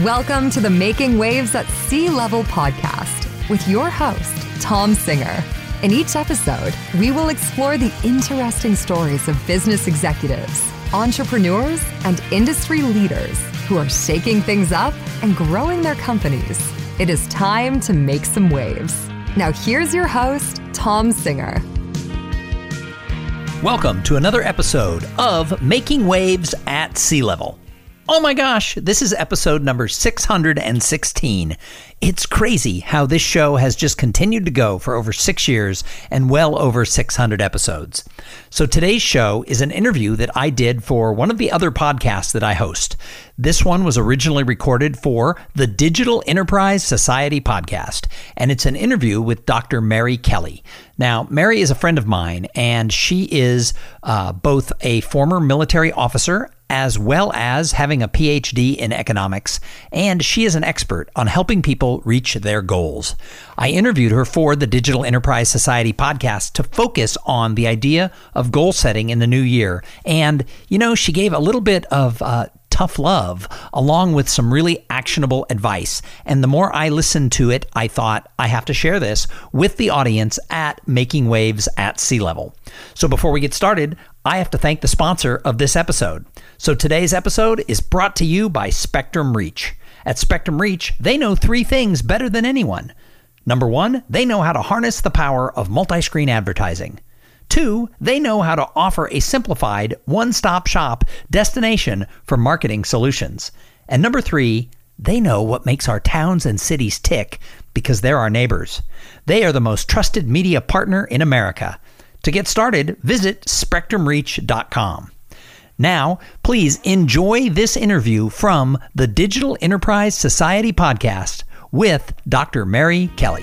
Welcome to the Making Waves at Sea Level podcast with your host, Tom Singer. In each episode, we will explore the interesting stories of business executives, entrepreneurs, and industry leaders who are shaking things up and growing their companies. It is time to make some waves. Now, here's your host, Tom Singer. Welcome to another episode of Making Waves at Sea Level. Oh my gosh, this is episode number 616. It's crazy how this show has just continued to go for over six years and well over 600 episodes. So today's show is an interview that I did for one of the other podcasts that I host. This one was originally recorded for the Digital Enterprise Society podcast, and it's an interview with Dr. Mary Kelly. Now, Mary is a friend of mine, and she is uh, both a former military officer as well as having a PhD in economics, and she is an expert on helping people reach their goals. I interviewed her for the Digital Enterprise Society podcast to focus on the idea of goal setting in the new year. And, you know, she gave a little bit of uh, tough love, along with some really actionable advice. And the more I listened to it, I thought I have to share this with the audience at Making Waves at Sea Level. So before we get started, I have to thank the sponsor of this episode. So today's episode is brought to you by Spectrum Reach. At Spectrum Reach, they know three things better than anyone. Number one, they know how to harness the power of multi screen advertising. Two, they know how to offer a simplified, one stop shop destination for marketing solutions. And number three, they know what makes our towns and cities tick because they're our neighbors. They are the most trusted media partner in America. To get started, visit spectrumreach.com. Now, please enjoy this interview from the Digital Enterprise Society podcast with Dr. Mary Kelly.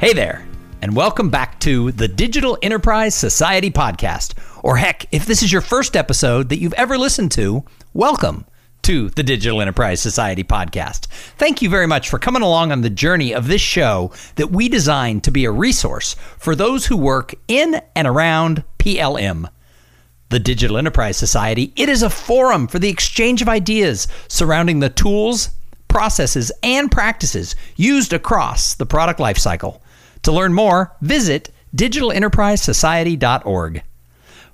Hey there, and welcome back to the Digital Enterprise Society podcast. Or heck, if this is your first episode that you've ever listened to, welcome to the Digital Enterprise Society podcast. Thank you very much for coming along on the journey of this show that we designed to be a resource for those who work in and around PLM. The Digital Enterprise Society, it is a forum for the exchange of ideas surrounding the tools, processes, and practices used across the product lifecycle. To learn more, visit digitalenterprisesociety.org.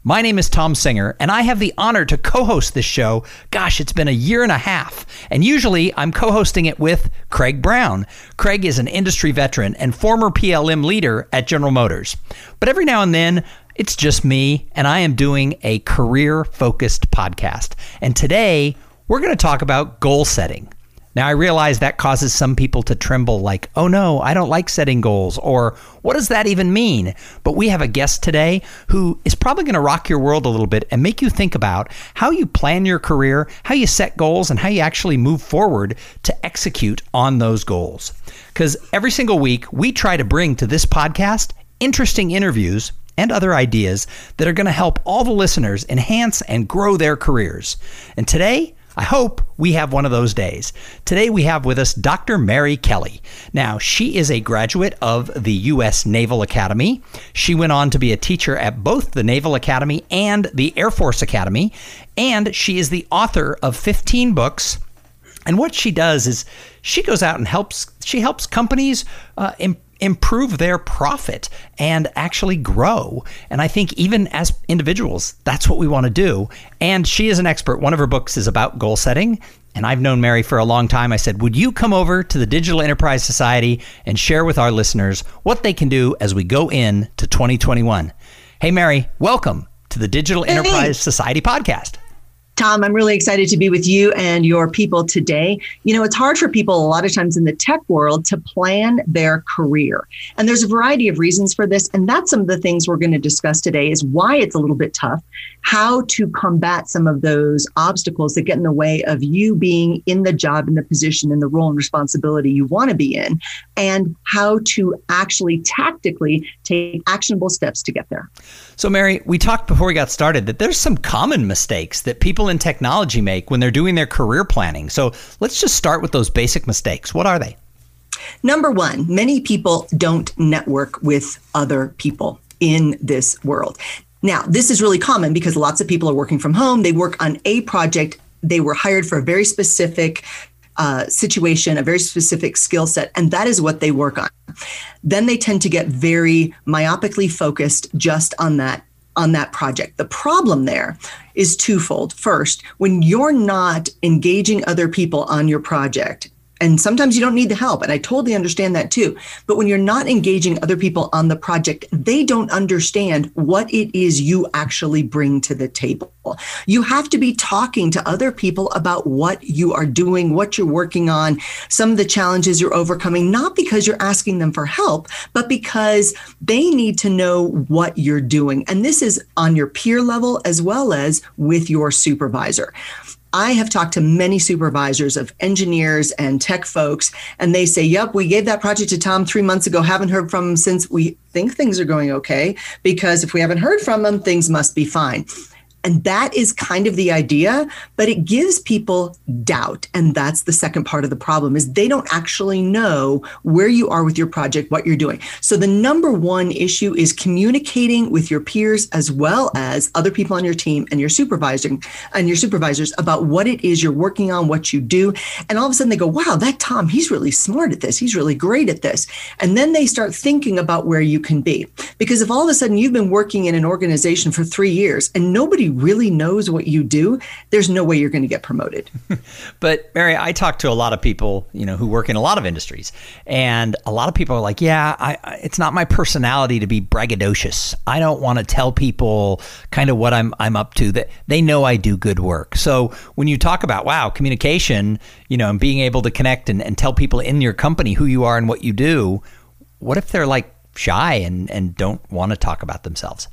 My name is Tom Singer, and I have the honor to co host this show. Gosh, it's been a year and a half. And usually I'm co hosting it with Craig Brown. Craig is an industry veteran and former PLM leader at General Motors. But every now and then, it's just me, and I am doing a career focused podcast. And today, we're going to talk about goal setting. Now, I realize that causes some people to tremble, like, oh no, I don't like setting goals, or what does that even mean? But we have a guest today who is probably going to rock your world a little bit and make you think about how you plan your career, how you set goals, and how you actually move forward to execute on those goals. Because every single week, we try to bring to this podcast interesting interviews and other ideas that are going to help all the listeners enhance and grow their careers. And today, I hope we have one of those days. Today we have with us Dr. Mary Kelly. Now, she is a graduate of the U.S. Naval Academy. She went on to be a teacher at both the Naval Academy and the Air Force Academy, and she is the author of 15 books. And what she does is she goes out and helps. She helps companies uh, improve improve their profit and actually grow. And I think even as individuals, that's what we want to do. And she is an expert. One of her books is about goal setting. And I've known Mary for a long time. I said, Would you come over to the Digital Enterprise Society and share with our listeners what they can do as we go in to 2021? Hey, Mary, welcome to the Digital hey. Enterprise Society podcast. Tom, I'm really excited to be with you and your people today. You know, it's hard for people a lot of times in the tech world to plan their career. And there's a variety of reasons for this. And that's some of the things we're going to discuss today is why it's a little bit tough, how to combat some of those obstacles that get in the way of you being in the job, in the position, in the role and responsibility you want to be in, and how to actually tactically take actionable steps to get there. So, Mary, we talked before we got started that there's some common mistakes that people people in technology make when they're doing their career planning. So let's just start with those basic mistakes. What are they? Number one, many people don't network with other people in this world. Now, this is really common because lots of people are working from home. They work on a project. They were hired for a very specific uh, situation, a very specific skill set, and that is what they work on. Then they tend to get very myopically focused just on that on that project. The problem there is twofold. First, when you're not engaging other people on your project and sometimes you don't need the help and i totally understand that too. But when you're not engaging other people on the project they don't understand what it is you actually bring to the table. You have to be talking to other people about what you are doing what you're working on some of the challenges you're overcoming not because you're asking them for help but because they need to know what you're doing. And this is on your peer level as well as with your supervisor I have talked to many supervisors of engineers and tech folks, and they say, Yep, we gave that project to Tom three months ago, haven't heard from him since. We think things are going okay because if we haven't heard from him, things must be fine. And that is kind of the idea, but it gives people doubt. And that's the second part of the problem is they don't actually know where you are with your project, what you're doing. So the number one issue is communicating with your peers as well as other people on your team and your supervising and your supervisors about what it is you're working on, what you do. And all of a sudden they go, wow, that Tom, he's really smart at this. He's really great at this. And then they start thinking about where you can be. Because if all of a sudden you've been working in an organization for three years and nobody really knows what you do, there's no way you're going to get promoted. but Mary, I talk to a lot of people, you know, who work in a lot of industries, and a lot of people are like, "Yeah, I, I, it's not my personality to be braggadocious. I don't want to tell people kind of what I'm I'm up to. That they know I do good work. So when you talk about wow, communication, you know, and being able to connect and, and tell people in your company who you are and what you do, what if they're like shy and and don't want to talk about themselves?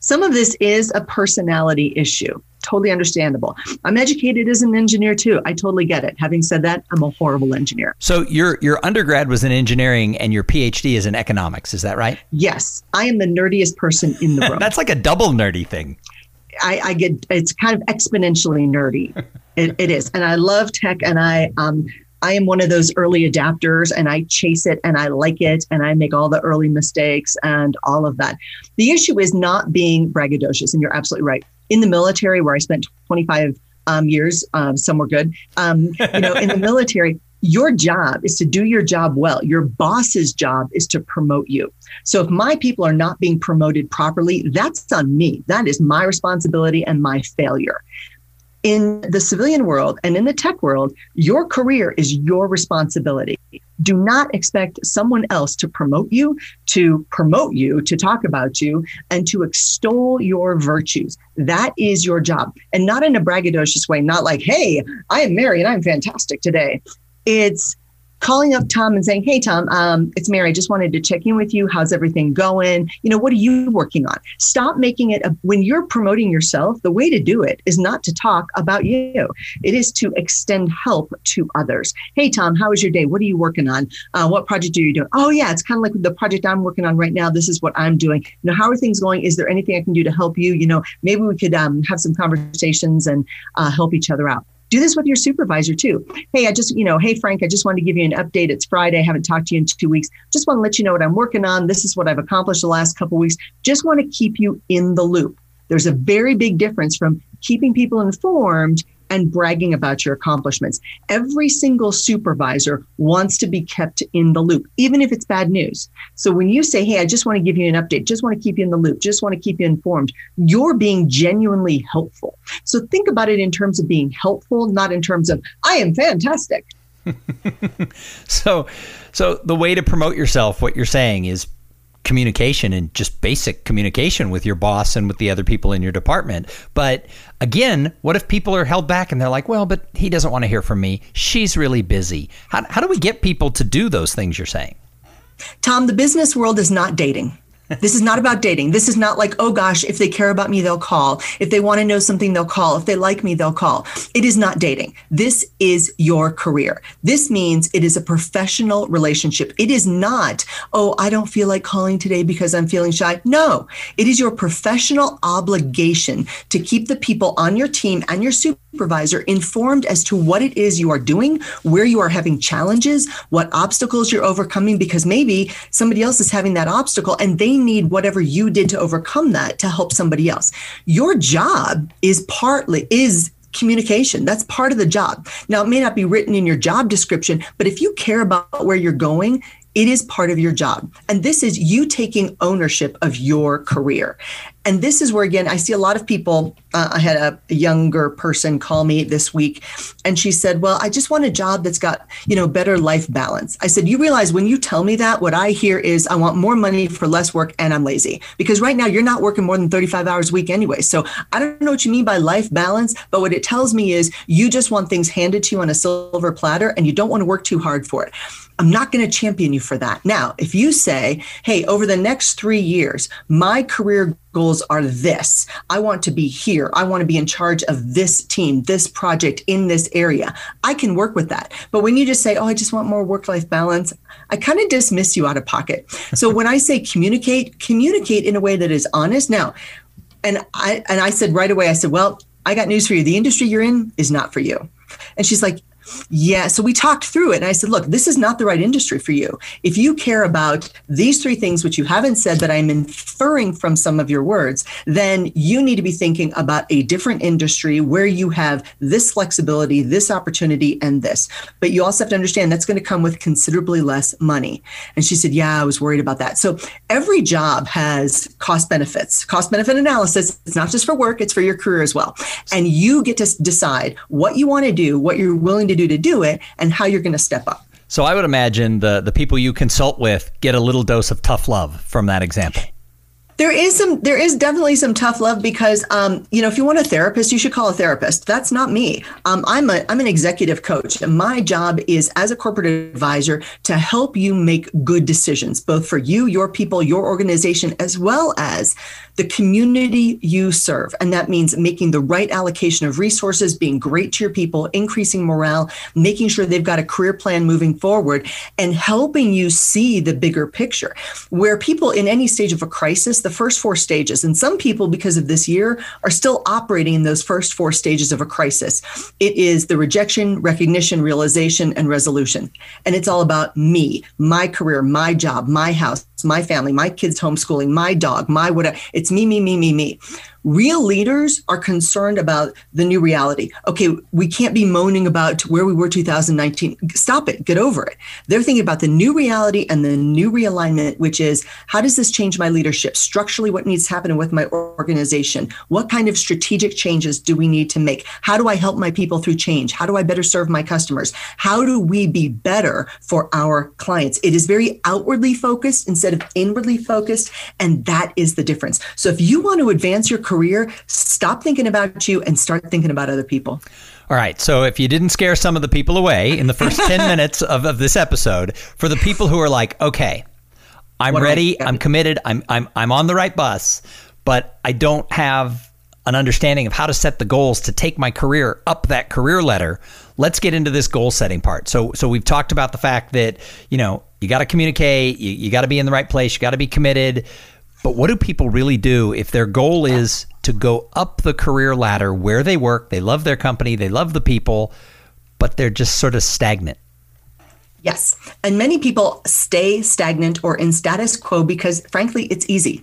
Some of this is a personality issue. Totally understandable. I'm educated as an engineer too. I totally get it. Having said that, I'm a horrible engineer. So your your undergrad was in engineering and your PhD is in economics, is that right? Yes. I am the nerdiest person in the room. That's like a double nerdy thing. I, I, get it's kind of exponentially nerdy. it, it is, and I love tech, and I um I am one of those early adapters and I chase it and I like it and I make all the early mistakes and all of that. The issue is not being braggadocious, and you're absolutely right. In the military, where I spent 25 um, years, um, some were good, um, you know, in the military, your job is to do your job well. Your boss's job is to promote you. So if my people are not being promoted properly, that's on me. That is my responsibility and my failure in the civilian world and in the tech world, your career is your responsibility. Do not expect someone else to promote you, to promote you, to talk about you, and to extol your virtues. That is your job. And not in a braggadocious way, not like, hey, I am Mary and I'm fantastic today. It's calling up Tom and saying, Hey, Tom, um, it's Mary. Just wanted to check in with you. How's everything going? You know, what are you working on? Stop making it a, when you're promoting yourself, the way to do it is not to talk about you, it is to extend help to others. Hey, Tom, how was your day? What are you working on? Uh, what project are you doing? Oh, yeah, it's kind of like the project I'm working on right now. This is what I'm doing. You know, how are things going? Is there anything I can do to help you? You know, maybe we could um, have some conversations and uh, help each other out do this with your supervisor too. Hey, I just, you know, hey, Frank, I just wanted to give you an update. It's Friday. I haven't talked to you in two weeks. Just want to let you know what I'm working on. This is what I've accomplished the last couple weeks. Just want to keep you in the loop. There's a very big difference from keeping people informed and bragging about your accomplishments. Every single supervisor wants to be kept in the loop, even if it's bad news. So when you say, Hey, I just want to give you an update, just want to keep you in the loop, just want to keep you informed, you're being genuinely helpful. So think about it in terms of being helpful, not in terms of, I am fantastic. so so the way to promote yourself what you're saying is communication and just basic communication with your boss and with the other people in your department. But again, what if people are held back and they're like, well, but he doesn't want to hear from me. She's really busy. How, how do we get people to do those things you're saying? Tom, the business world is not dating. This is not about dating. This is not like, oh gosh, if they care about me, they'll call. If they want to know something, they'll call. If they like me, they'll call. It is not dating. This is your career. This means it is a professional relationship. It is not, oh, I don't feel like calling today because I'm feeling shy. No, it is your professional obligation to keep the people on your team and your supervisor informed as to what it is you are doing, where you are having challenges, what obstacles you're overcoming, because maybe somebody else is having that obstacle and they need whatever you did to overcome that to help somebody else. Your job is partly is communication. That's part of the job. Now, it may not be written in your job description, but if you care about where you're going, it is part of your job. And this is you taking ownership of your career. And this is where, again, I see a lot of people. Uh, I had a, a, younger person call me this week, and she said, Well, I just want a job that's got, you know, better life balance. I said, You realize when you tell me that, what I hear is, I want more money for less work and I'm lazy. Because right now you're not working more than 35 hours a week anyway. So I don't know what you mean by life balance, but what it tells me is you just want things handed to you on a silver platter and you don't want to work too hard for it. I'm not going to champion you for that. Now, if you say, hey, over the next three years, my career goals are this I want to be here. I want to be in charge of this team, this project in this area. I can work with that. But when you just say, oh, I just want more work life balance, I kind of dismiss you out of pocket. So when I say communicate, communicate in a way that is honest. Now, and I and I said right away, I said, well, I got news for you. The industry you're in is not for you. And she's like, yeah. So we talked through it and I said, look, this is not the right industry for you. If you care about these three things, which you haven't said, but I'm inferring from some of your words, then you need to be thinking about a different industry where you have this flexibility, this opportunity, and this. But you also have to understand that's going to come with considerably less money. And she said, yeah, I was worried about that. So every job has cost benefits, cost benefit analysis. It's not just for work, it's for your career as well. And you get to decide what you want to do, what you're willing to do to do it and how you're going to step up. So I would imagine the the people you consult with get a little dose of tough love from that example. There is some there is definitely some tough love because um, you know if you want a therapist you should call a therapist. That's not me. Um, I'm a I'm an executive coach and my job is as a corporate advisor to help you make good decisions both for you, your people, your organization as well as the community you serve. And that means making the right allocation of resources, being great to your people, increasing morale, making sure they've got a career plan moving forward, and helping you see the bigger picture. Where people in any stage of a crisis, the first four stages, and some people, because of this year, are still operating in those first four stages of a crisis. It is the rejection, recognition, realization, and resolution. And it's all about me, my career, my job, my house, my family, my kids homeschooling, my dog, my whatever. It's me, me, me, me, me. Real leaders are concerned about the new reality. Okay, we can't be moaning about where we were 2019. Stop it, get over it. They're thinking about the new reality and the new realignment, which is how does this change my leadership? Structurally, what needs to happen with my organization? What kind of strategic changes do we need to make? How do I help my people through change? How do I better serve my customers? How do we be better for our clients? It is very outwardly focused instead of inwardly focused. And that is the difference. So if you want to advance your career, stop thinking about you and start thinking about other people. All right. So if you didn't scare some of the people away in the first 10 minutes of, of this episode, for the people who are like, okay, I'm what ready, I'm committed, I'm, I'm, I'm on the right bus, but I don't have an understanding of how to set the goals to take my career up that career ladder. Let's get into this goal setting part. So, so we've talked about the fact that, you know, you got to communicate, you, you got to be in the right place, you got to be committed. But what do people really do if their goal is to go up the career ladder where they work? They love their company, they love the people, but they're just sort of stagnant. Yes. And many people stay stagnant or in status quo because, frankly, it's easy.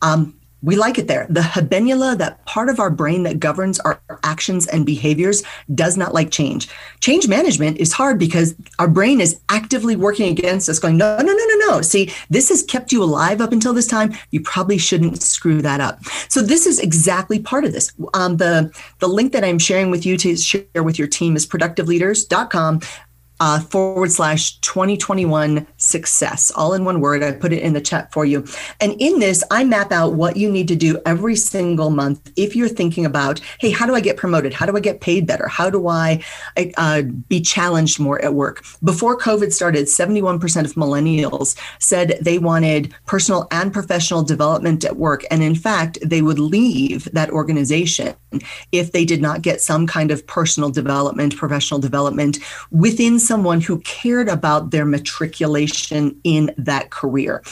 Um, we like it there. The habenula, that part of our brain that governs our actions and behaviors, does not like change. Change management is hard because our brain is actively working against us, going, no, no, no, no, no. See, this has kept you alive up until this time. You probably shouldn't screw that up. So this is exactly part of this. Um, the the link that I'm sharing with you to share with your team is productiveleaders.com uh, forward slash 2021 success, all in one word. I put it in the chat for you. And in this, I map out what you need to do every single month if you're thinking about, hey, how do I get promoted? How do I get paid better? How do I uh, be challenged more at work? Before COVID started, 71% of millennials said they wanted personal and professional development at work. And in fact, they would leave that organization if they did not get some kind of personal development, professional development within someone who cared about their matriculation in that career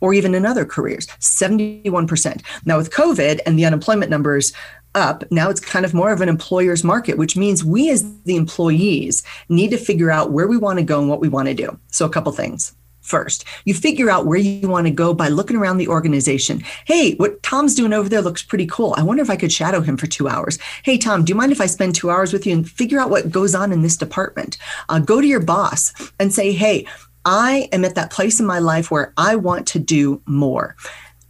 or even in other careers 71%. Now, with COVID and the unemployment numbers up, now it's kind of more of an employer's market, which means we as the employees need to figure out where we want to go and what we want to do. So, a couple things. First. You figure out where you want to go by looking around the organization. Hey, what Tom's doing over there looks pretty cool. I wonder if I could shadow him for two hours. Hey, Tom, do you mind if I spend two hours with you and figure out what goes on in this department? Uh, go to your boss and say, hey, I am at that place in my life where I want to do more.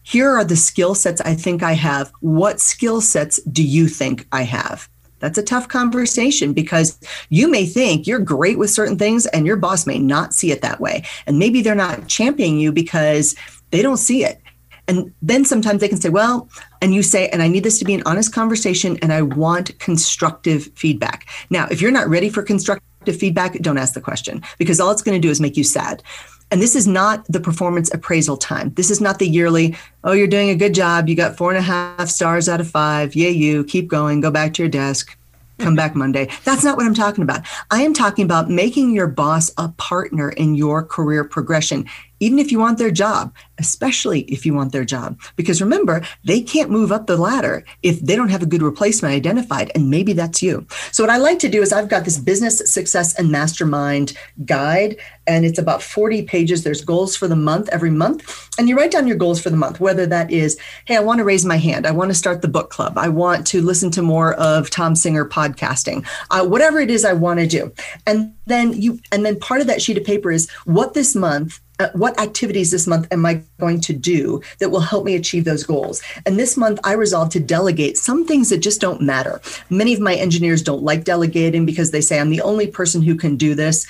Here are the skill sets I think I have. What skill sets do you think I have? That's a tough conversation because you may think you're great with certain things and your boss may not see it that way. And maybe they're not championing you because they don't see it. And then sometimes they can say, well, and you say, and I need this to be an honest conversation and I want constructive feedback. Now, if you're not ready for constructive feedback, don't ask the question because all it's going to do is make you sad. And this is not the performance appraisal time. This is not the yearly, oh, you're doing a good job. You got four and a half stars out of five. Yay, you. Keep going. Go back to your desk. Come back Monday. That's not what I'm talking about. I am talking about making your boss a partner in your career progression even if you want their job, especially if you want their job. Because remember, they can't move up the ladder if they don't have a good replacement identified. And maybe that's you. So, what I like to do is I've got this business success and mastermind guide, and it's about 40 pages. There's goals for the month every month. And you write down your goals for the month, whether that is, hey, I want to raise my hand. I want to start the book club. I want to listen to more of Tom Singer podcasting, uh, whatever it is I want to do. And then you, and then part of that sheet of paper is what this month uh, what activities this month am I going to do that will help me achieve those goals? And this month, I resolved to delegate some things that just don't matter. Many of my engineers don't like delegating because they say I'm the only person who can do this.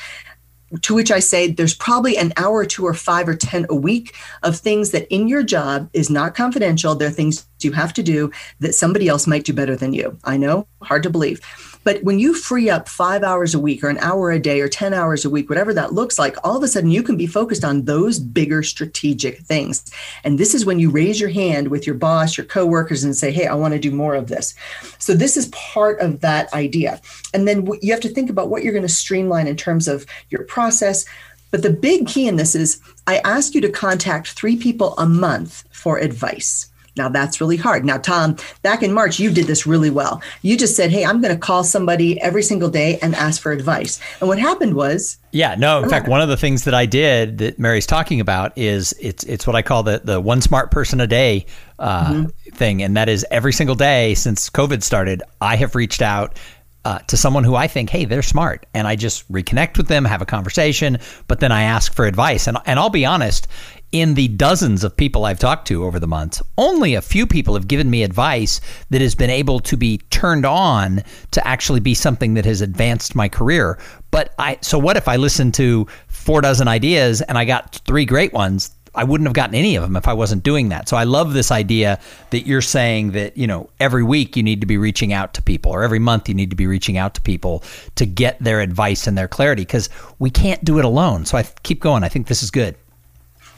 To which I say there's probably an hour or two or five or 10 a week of things that in your job is not confidential. They're things you have to do that somebody else might do better than you. I know, hard to believe. But when you free up five hours a week or an hour a day or 10 hours a week, whatever that looks like, all of a sudden you can be focused on those bigger strategic things. And this is when you raise your hand with your boss, your coworkers, and say, hey, I want to do more of this. So this is part of that idea. And then you have to think about what you're going to streamline in terms of your process. But the big key in this is I ask you to contact three people a month for advice. Now that's really hard. Now, Tom, back in March, you did this really well. You just said, Hey, I'm going to call somebody every single day and ask for advice. And what happened was. Yeah, no, in fact, one of the things that I did that Mary's talking about is it's it's what I call the, the one smart person a day uh, mm-hmm. thing. And that is every single day since COVID started, I have reached out uh, to someone who I think, hey, they're smart, and I just reconnect with them, have a conversation, but then I ask for advice. And and I'll be honest, in the dozens of people I've talked to over the months, only a few people have given me advice that has been able to be turned on to actually be something that has advanced my career. But I so what if I listened to four dozen ideas and I got three great ones? I wouldn't have gotten any of them if I wasn't doing that. So I love this idea that you're saying that, you know, every week you need to be reaching out to people or every month you need to be reaching out to people to get their advice and their clarity because we can't do it alone. So I keep going. I think this is good.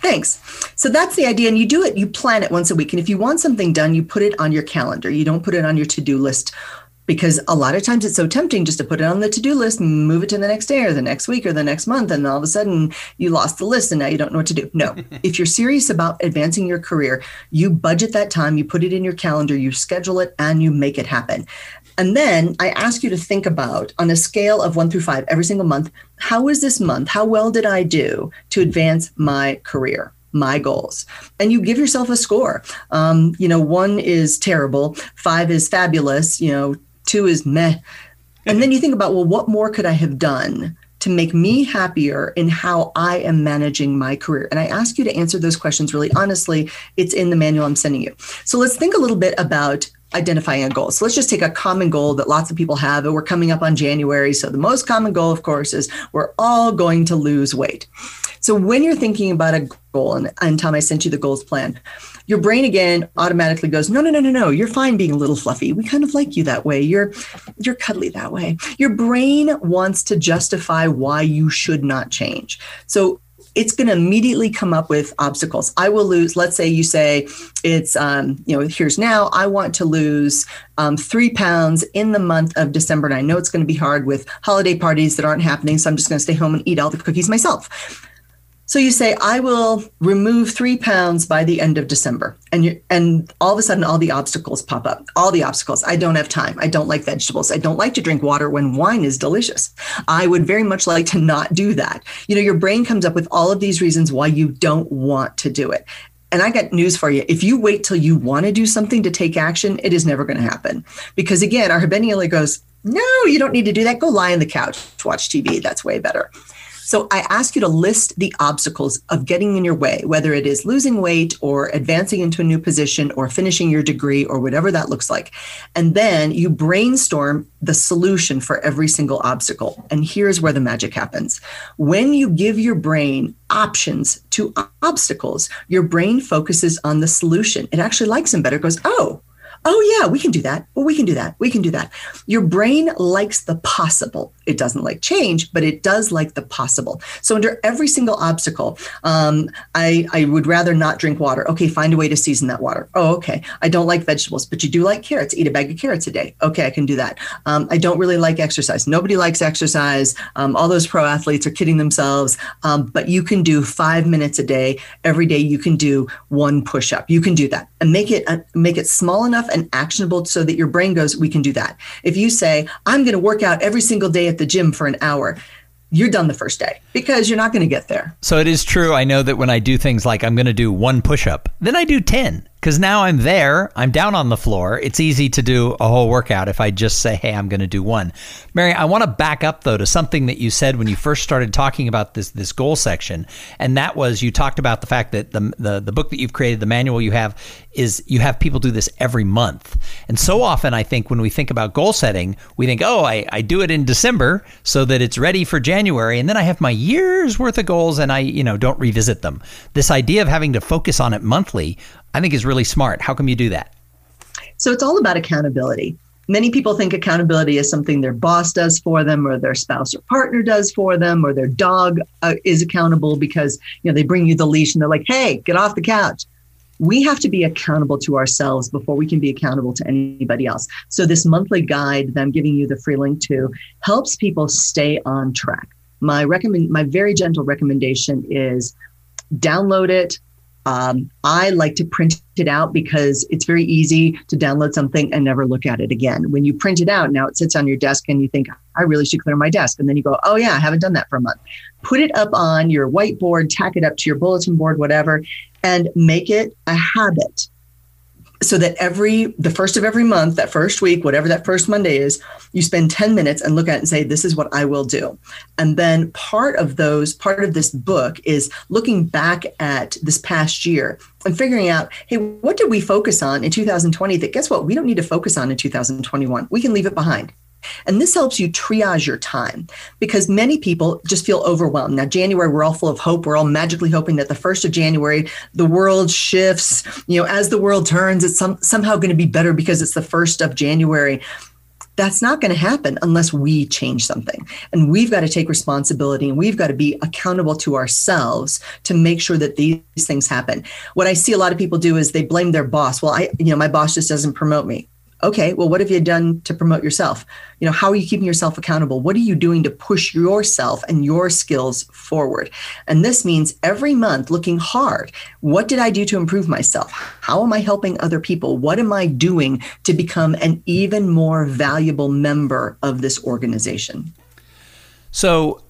Thanks. So that's the idea. And you do it, you plan it once a week. And if you want something done, you put it on your calendar. You don't put it on your to do list because a lot of times it's so tempting just to put it on the to-do list and move it to the next day or the next week or the next month and all of a sudden you lost the list and now you don't know what to do no if you're serious about advancing your career you budget that time you put it in your calendar you schedule it and you make it happen and then I ask you to think about on a scale of one through five every single month, how was this month? How well did I do to advance my career? my goals and you give yourself a score um, you know one is terrible five is fabulous you know two is meh and then you think about well what more could i have done to make me happier in how I am managing my career? And I ask you to answer those questions really honestly. It's in the manual I'm sending you. So let's think a little bit about identifying a goal. So let's just take a common goal that lots of people have, and we're coming up on January. So the most common goal, of course, is we're all going to lose weight. So when you're thinking about a goal, and, and Tom, I sent you the goals plan, your brain again automatically goes, no, no, no, no, no. You're fine being a little fluffy. We kind of like you that way. You're you're cuddly that way. Your brain wants to justify why you should not change. So it's going to immediately come up with obstacles. I will lose, let's say you say it's, um, you know, here's now, I want to lose um, three pounds in the month of December. And I know it's going to be hard with holiday parties that aren't happening. So I'm just going to stay home and eat all the cookies myself. So you say, I will remove three pounds by the end of December. And you and all of a sudden all the obstacles pop up. All the obstacles. I don't have time. I don't like vegetables. I don't like to drink water when wine is delicious. I would very much like to not do that. You know, your brain comes up with all of these reasons why you don't want to do it. And I got news for you. If you wait till you want to do something to take action, it is never going to happen. Because again, our Habenula goes, no, you don't need to do that. Go lie on the couch, watch TV. That's way better. So I ask you to list the obstacles of getting in your way, whether it is losing weight or advancing into a new position or finishing your degree or whatever that looks like. And then you brainstorm the solution for every single obstacle. And here's where the magic happens. When you give your brain options to obstacles, your brain focuses on the solution. It actually likes them better. It goes, oh, oh yeah we can do that well we can do that we can do that your brain likes the possible it doesn't like change but it does like the possible. So under every single obstacle um, I, I would rather not drink water. Okay find a way to season that water. Oh okay. I don't like vegetables but you do like carrots. Eat a bag of carrots a day. Okay i can do that. Um, i don't really like exercise. Nobody likes exercise. Um, all those pro athletes are kidding themselves. Um, but you can do five minutes a day. Every day you can do one push-up. You can do that. And make it uh, make it small enough and actionable so that your brain goes, we can do that. If you say, I'm going to work out every single day at the gym for an hour, you're done the first day because you're not going to get there. So it is true. I know that when I do things like I'm going to do one push up, then I do 10 because now I'm there, I'm down on the floor. It's easy to do a whole workout if I just say, hey, I'm going to do one. Mary, I want to back up though to something that you said when you first started talking about this this goal section, and that was you talked about the fact that the the, the book that you've created, the manual you have, is you have people do this every month. And so often, I think when we think about goal setting, we think, oh, I, I do it in December so that it's ready for January, and then I have my year's worth of goals and I you know don't revisit them. This idea of having to focus on it monthly I think is really smart. How come you do that? So it's all about accountability. Many people think accountability is something their boss does for them, or their spouse or partner does for them, or their dog uh, is accountable because you know they bring you the leash and they're like, "Hey, get off the couch." We have to be accountable to ourselves before we can be accountable to anybody else. So this monthly guide that I'm giving you the free link to helps people stay on track. My recommend, my very gentle recommendation is download it, um, I like to print it out because it's very easy to download something and never look at it again. When you print it out, now it sits on your desk and you think, I really should clear my desk. And then you go, oh, yeah, I haven't done that for a month. Put it up on your whiteboard, tack it up to your bulletin board, whatever, and make it a habit so that every the first of every month that first week whatever that first monday is you spend 10 minutes and look at it and say this is what i will do. And then part of those part of this book is looking back at this past year and figuring out hey what did we focus on in 2020 that guess what? We don't need to focus on in 2021 we can leave it behind and this helps you triage your time because many people just feel overwhelmed. Now, January, we're all full of hope. We're all magically hoping that the first of January, the world shifts. You know, as the world turns, it's some, somehow going to be better because it's the first of January. That's not going to happen unless we change something. And we've got to take responsibility and we've got to be accountable to ourselves to make sure that these things happen. What I see a lot of people do is they blame their boss. Well, I, you know, my boss just doesn't promote me okay, well, what have you done to promote yourself? You know, how are you keeping yourself accountable? What are you doing to push yourself and your skills forward? And this means every month looking hard. What did I do to improve myself? How am I helping other people? What am I doing to become an even more valuable member of this organization? So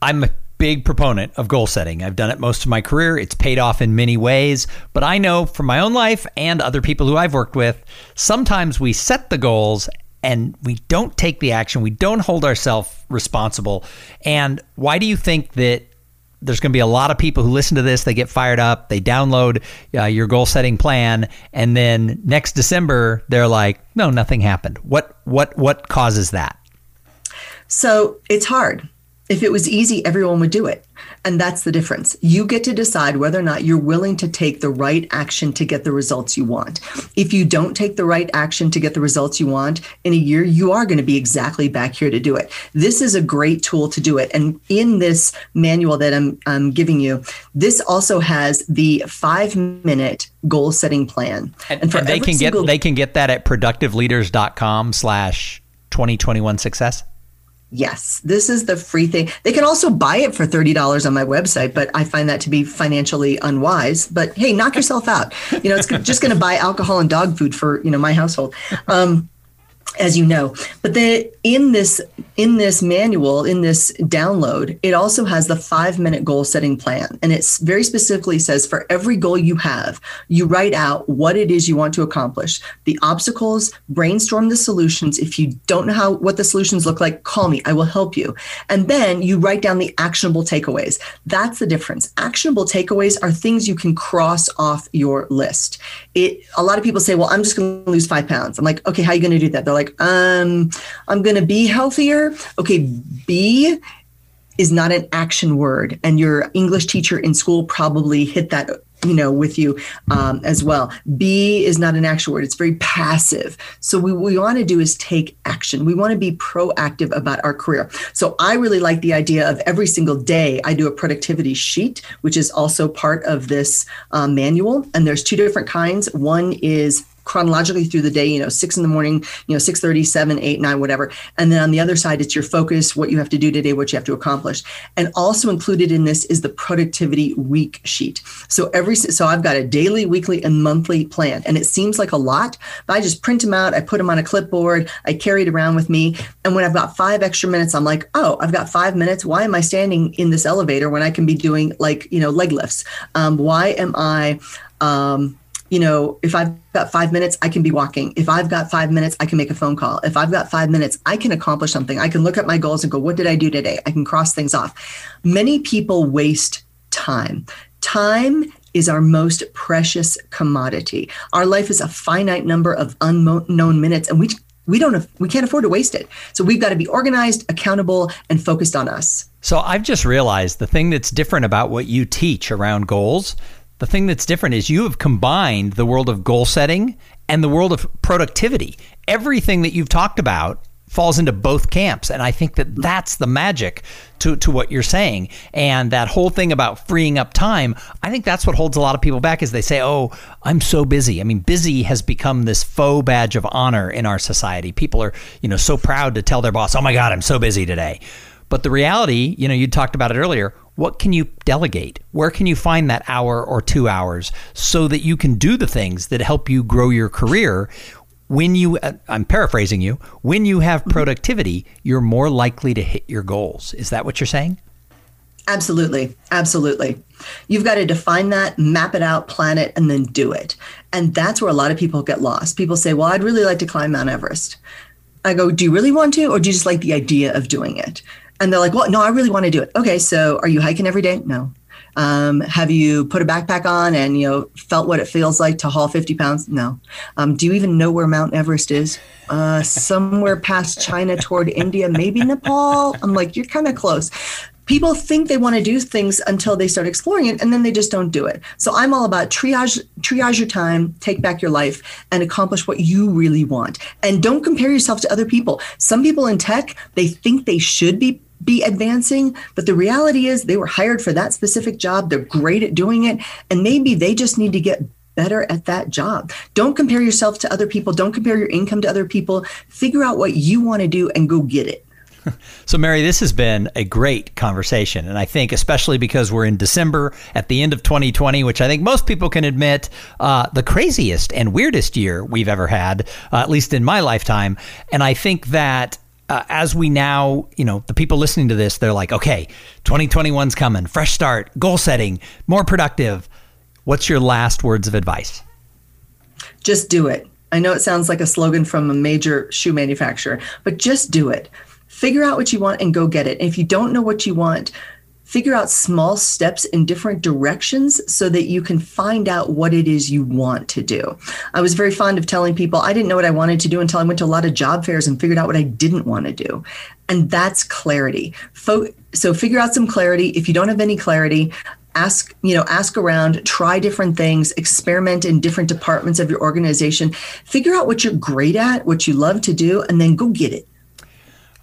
I'm big proponent of goal setting. I've done it most of my career. It's paid off in many ways. But I know from my own life and other people who I've worked with, sometimes we set the goals and we don't take the action. We don't hold ourselves responsible. And why do you think that there's going to be a lot of people who listen to this, they get fired up, they download uh, your goal setting plan, and then next December they're like, "No, nothing happened." What what what causes that? So, it's hard if it was easy, everyone would do it. And that's the difference. You get to decide whether or not you're willing to take the right action to get the results you want. If you don't take the right action to get the results you want in a year, you are going to be exactly back here to do it. This is a great tool to do it. And in this manual that I'm, I'm giving you, this also has the five minute goal setting plan. And, and, and they can get they can get that at productiveleaders.com slash 2021 success. Yes, this is the free thing. They can also buy it for $30 on my website, but I find that to be financially unwise. But hey, knock yourself out. You know, it's just going to buy alcohol and dog food for, you know, my household. Um, as you know. But the in this in this manual in this download it also has the five minute goal setting plan. And it very specifically says for every goal you have you write out what it is you want to accomplish. The obstacles brainstorm the solutions. If you don't know how what the solutions look like call me. I will help you. And then you write down the actionable takeaways. That's the difference. Actionable takeaways are things you can cross off your list. It a lot of people say well i'm just going to lose five pounds. I'm like okay how are you going to do that? They're like um, I'm going to be healthier. Okay, be is not an action word. And your English teacher in school probably hit that you know with you um, as well. Be is not an action word. It's very passive. So what we want to do is take action. We want to be proactive about our career. So i really like the idea of every single day i do a productivity sheet which is also part of this um, manual and there's two different kinds. One is chronologically through the day, you know, six in the morning, you know, 6 30, 7, 8, 9, whatever. And then on the other side, it's your focus, what you have to do today, what you have to accomplish. And also included in this is the productivity week sheet. So every so I've got a daily, weekly, and monthly plan. And it seems like a lot, but I just print them out, I put them on a clipboard, I carry it around with me. And when I've got five extra minutes, I'm like, oh, I've got five minutes. Why am I standing in this elevator when I can be doing like, you know, leg lifts? Um, why am I um, you know, if I've got five minutes, I can be walking. If I've got five minutes, I can make a phone call. If I've got five minutes, I can accomplish something. I can look at my goals and go, what did I do today? I can cross things off. Many people waste time. Time is our most precious commodity. Our life is a finite number of unknown minutes, and we we don't we can't afford to waste it. So we've got to be organized, accountable, and focused on us. So I've just realized the thing that's different about what you teach around goals the thing that's different is you have combined the world of goal setting and the world of productivity. Everything that you've talked about falls into both camps and i think that that's the magic to, to what you're saying. And that whole thing about freeing up time i think that's what holds a lot of people back is they say oh i'm so busy. I mean busy has become this faux badge of honor in our society. People are you know so proud to tell their boss oh my god i'm so busy today but the reality you know you talked about it earlier what can you delegate? Where can you find that hour or two hours so that you can do the things that help you grow your career? When you, uh, I'm paraphrasing you, when you have mm-hmm. productivity, you're more likely to hit your goals. Is that what you're saying? Absolutely. Absolutely. You've got to define that, map it out, plan it, and then do it. And that's where a lot of people get lost. People say, Well, I'd really like to climb Mount Everest. I go, Do you really want to, or do you just like the idea of doing it? And they're like, well, no, I really want to do it. Okay, so are you hiking every day? No. Um, have you put a backpack on and you know felt what it feels like to haul 50 pounds? No. Um, do you even know where Mount Everest is? Uh, somewhere past China toward India, maybe Nepal. I'm like, you're kind of close people think they want to do things until they start exploring it and then they just don't do it so i'm all about triage triage your time take back your life and accomplish what you really want and don't compare yourself to other people some people in tech they think they should be be advancing but the reality is they were hired for that specific job they're great at doing it and maybe they just need to get better at that job. Don't compare yourself to other people. Don't compare your income to other people. Figure out what you want to do and go get it. So, Mary, this has been a great conversation. And I think, especially because we're in December at the end of 2020, which I think most people can admit uh, the craziest and weirdest year we've ever had, uh, at least in my lifetime. And I think that uh, as we now, you know, the people listening to this, they're like, okay, 2021's coming, fresh start, goal setting, more productive. What's your last words of advice? Just do it. I know it sounds like a slogan from a major shoe manufacturer, but just do it figure out what you want and go get it. If you don't know what you want, figure out small steps in different directions so that you can find out what it is you want to do. I was very fond of telling people I didn't know what I wanted to do until I went to a lot of job fairs and figured out what I didn't want to do. And that's clarity. So figure out some clarity. If you don't have any clarity, ask you know ask around try different things experiment in different departments of your organization figure out what you're great at what you love to do and then go get it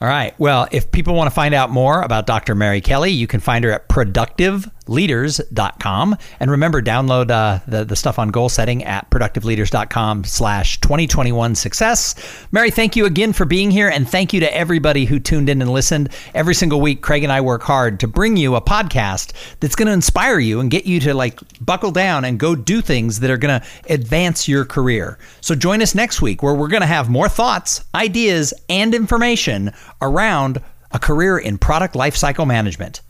all right. Well, if people want to find out more about Dr. Mary Kelly, you can find her at productive productiveleaders.com. And remember, download uh, the, the stuff on goal setting at productiveleaders.com slash 2021 success. Mary, thank you again for being here. And thank you to everybody who tuned in and listened. Every single week, Craig and I work hard to bring you a podcast that's going to inspire you and get you to like buckle down and go do things that are going to advance your career. So join us next week where we're going to have more thoughts, ideas, and information around a career in product lifecycle management.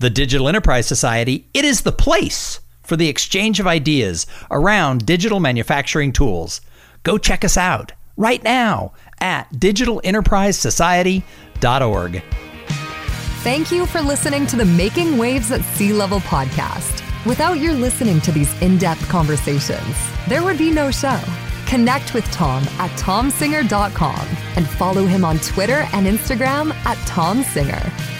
The Digital Enterprise Society, it is the place for the exchange of ideas around digital manufacturing tools. Go check us out right now at digitalenterprisesociety.org. Thank you for listening to the Making Waves at Sea Level podcast. Without your listening to these in depth conversations, there would be no show. Connect with Tom at tomsinger.com and follow him on Twitter and Instagram at tomsinger.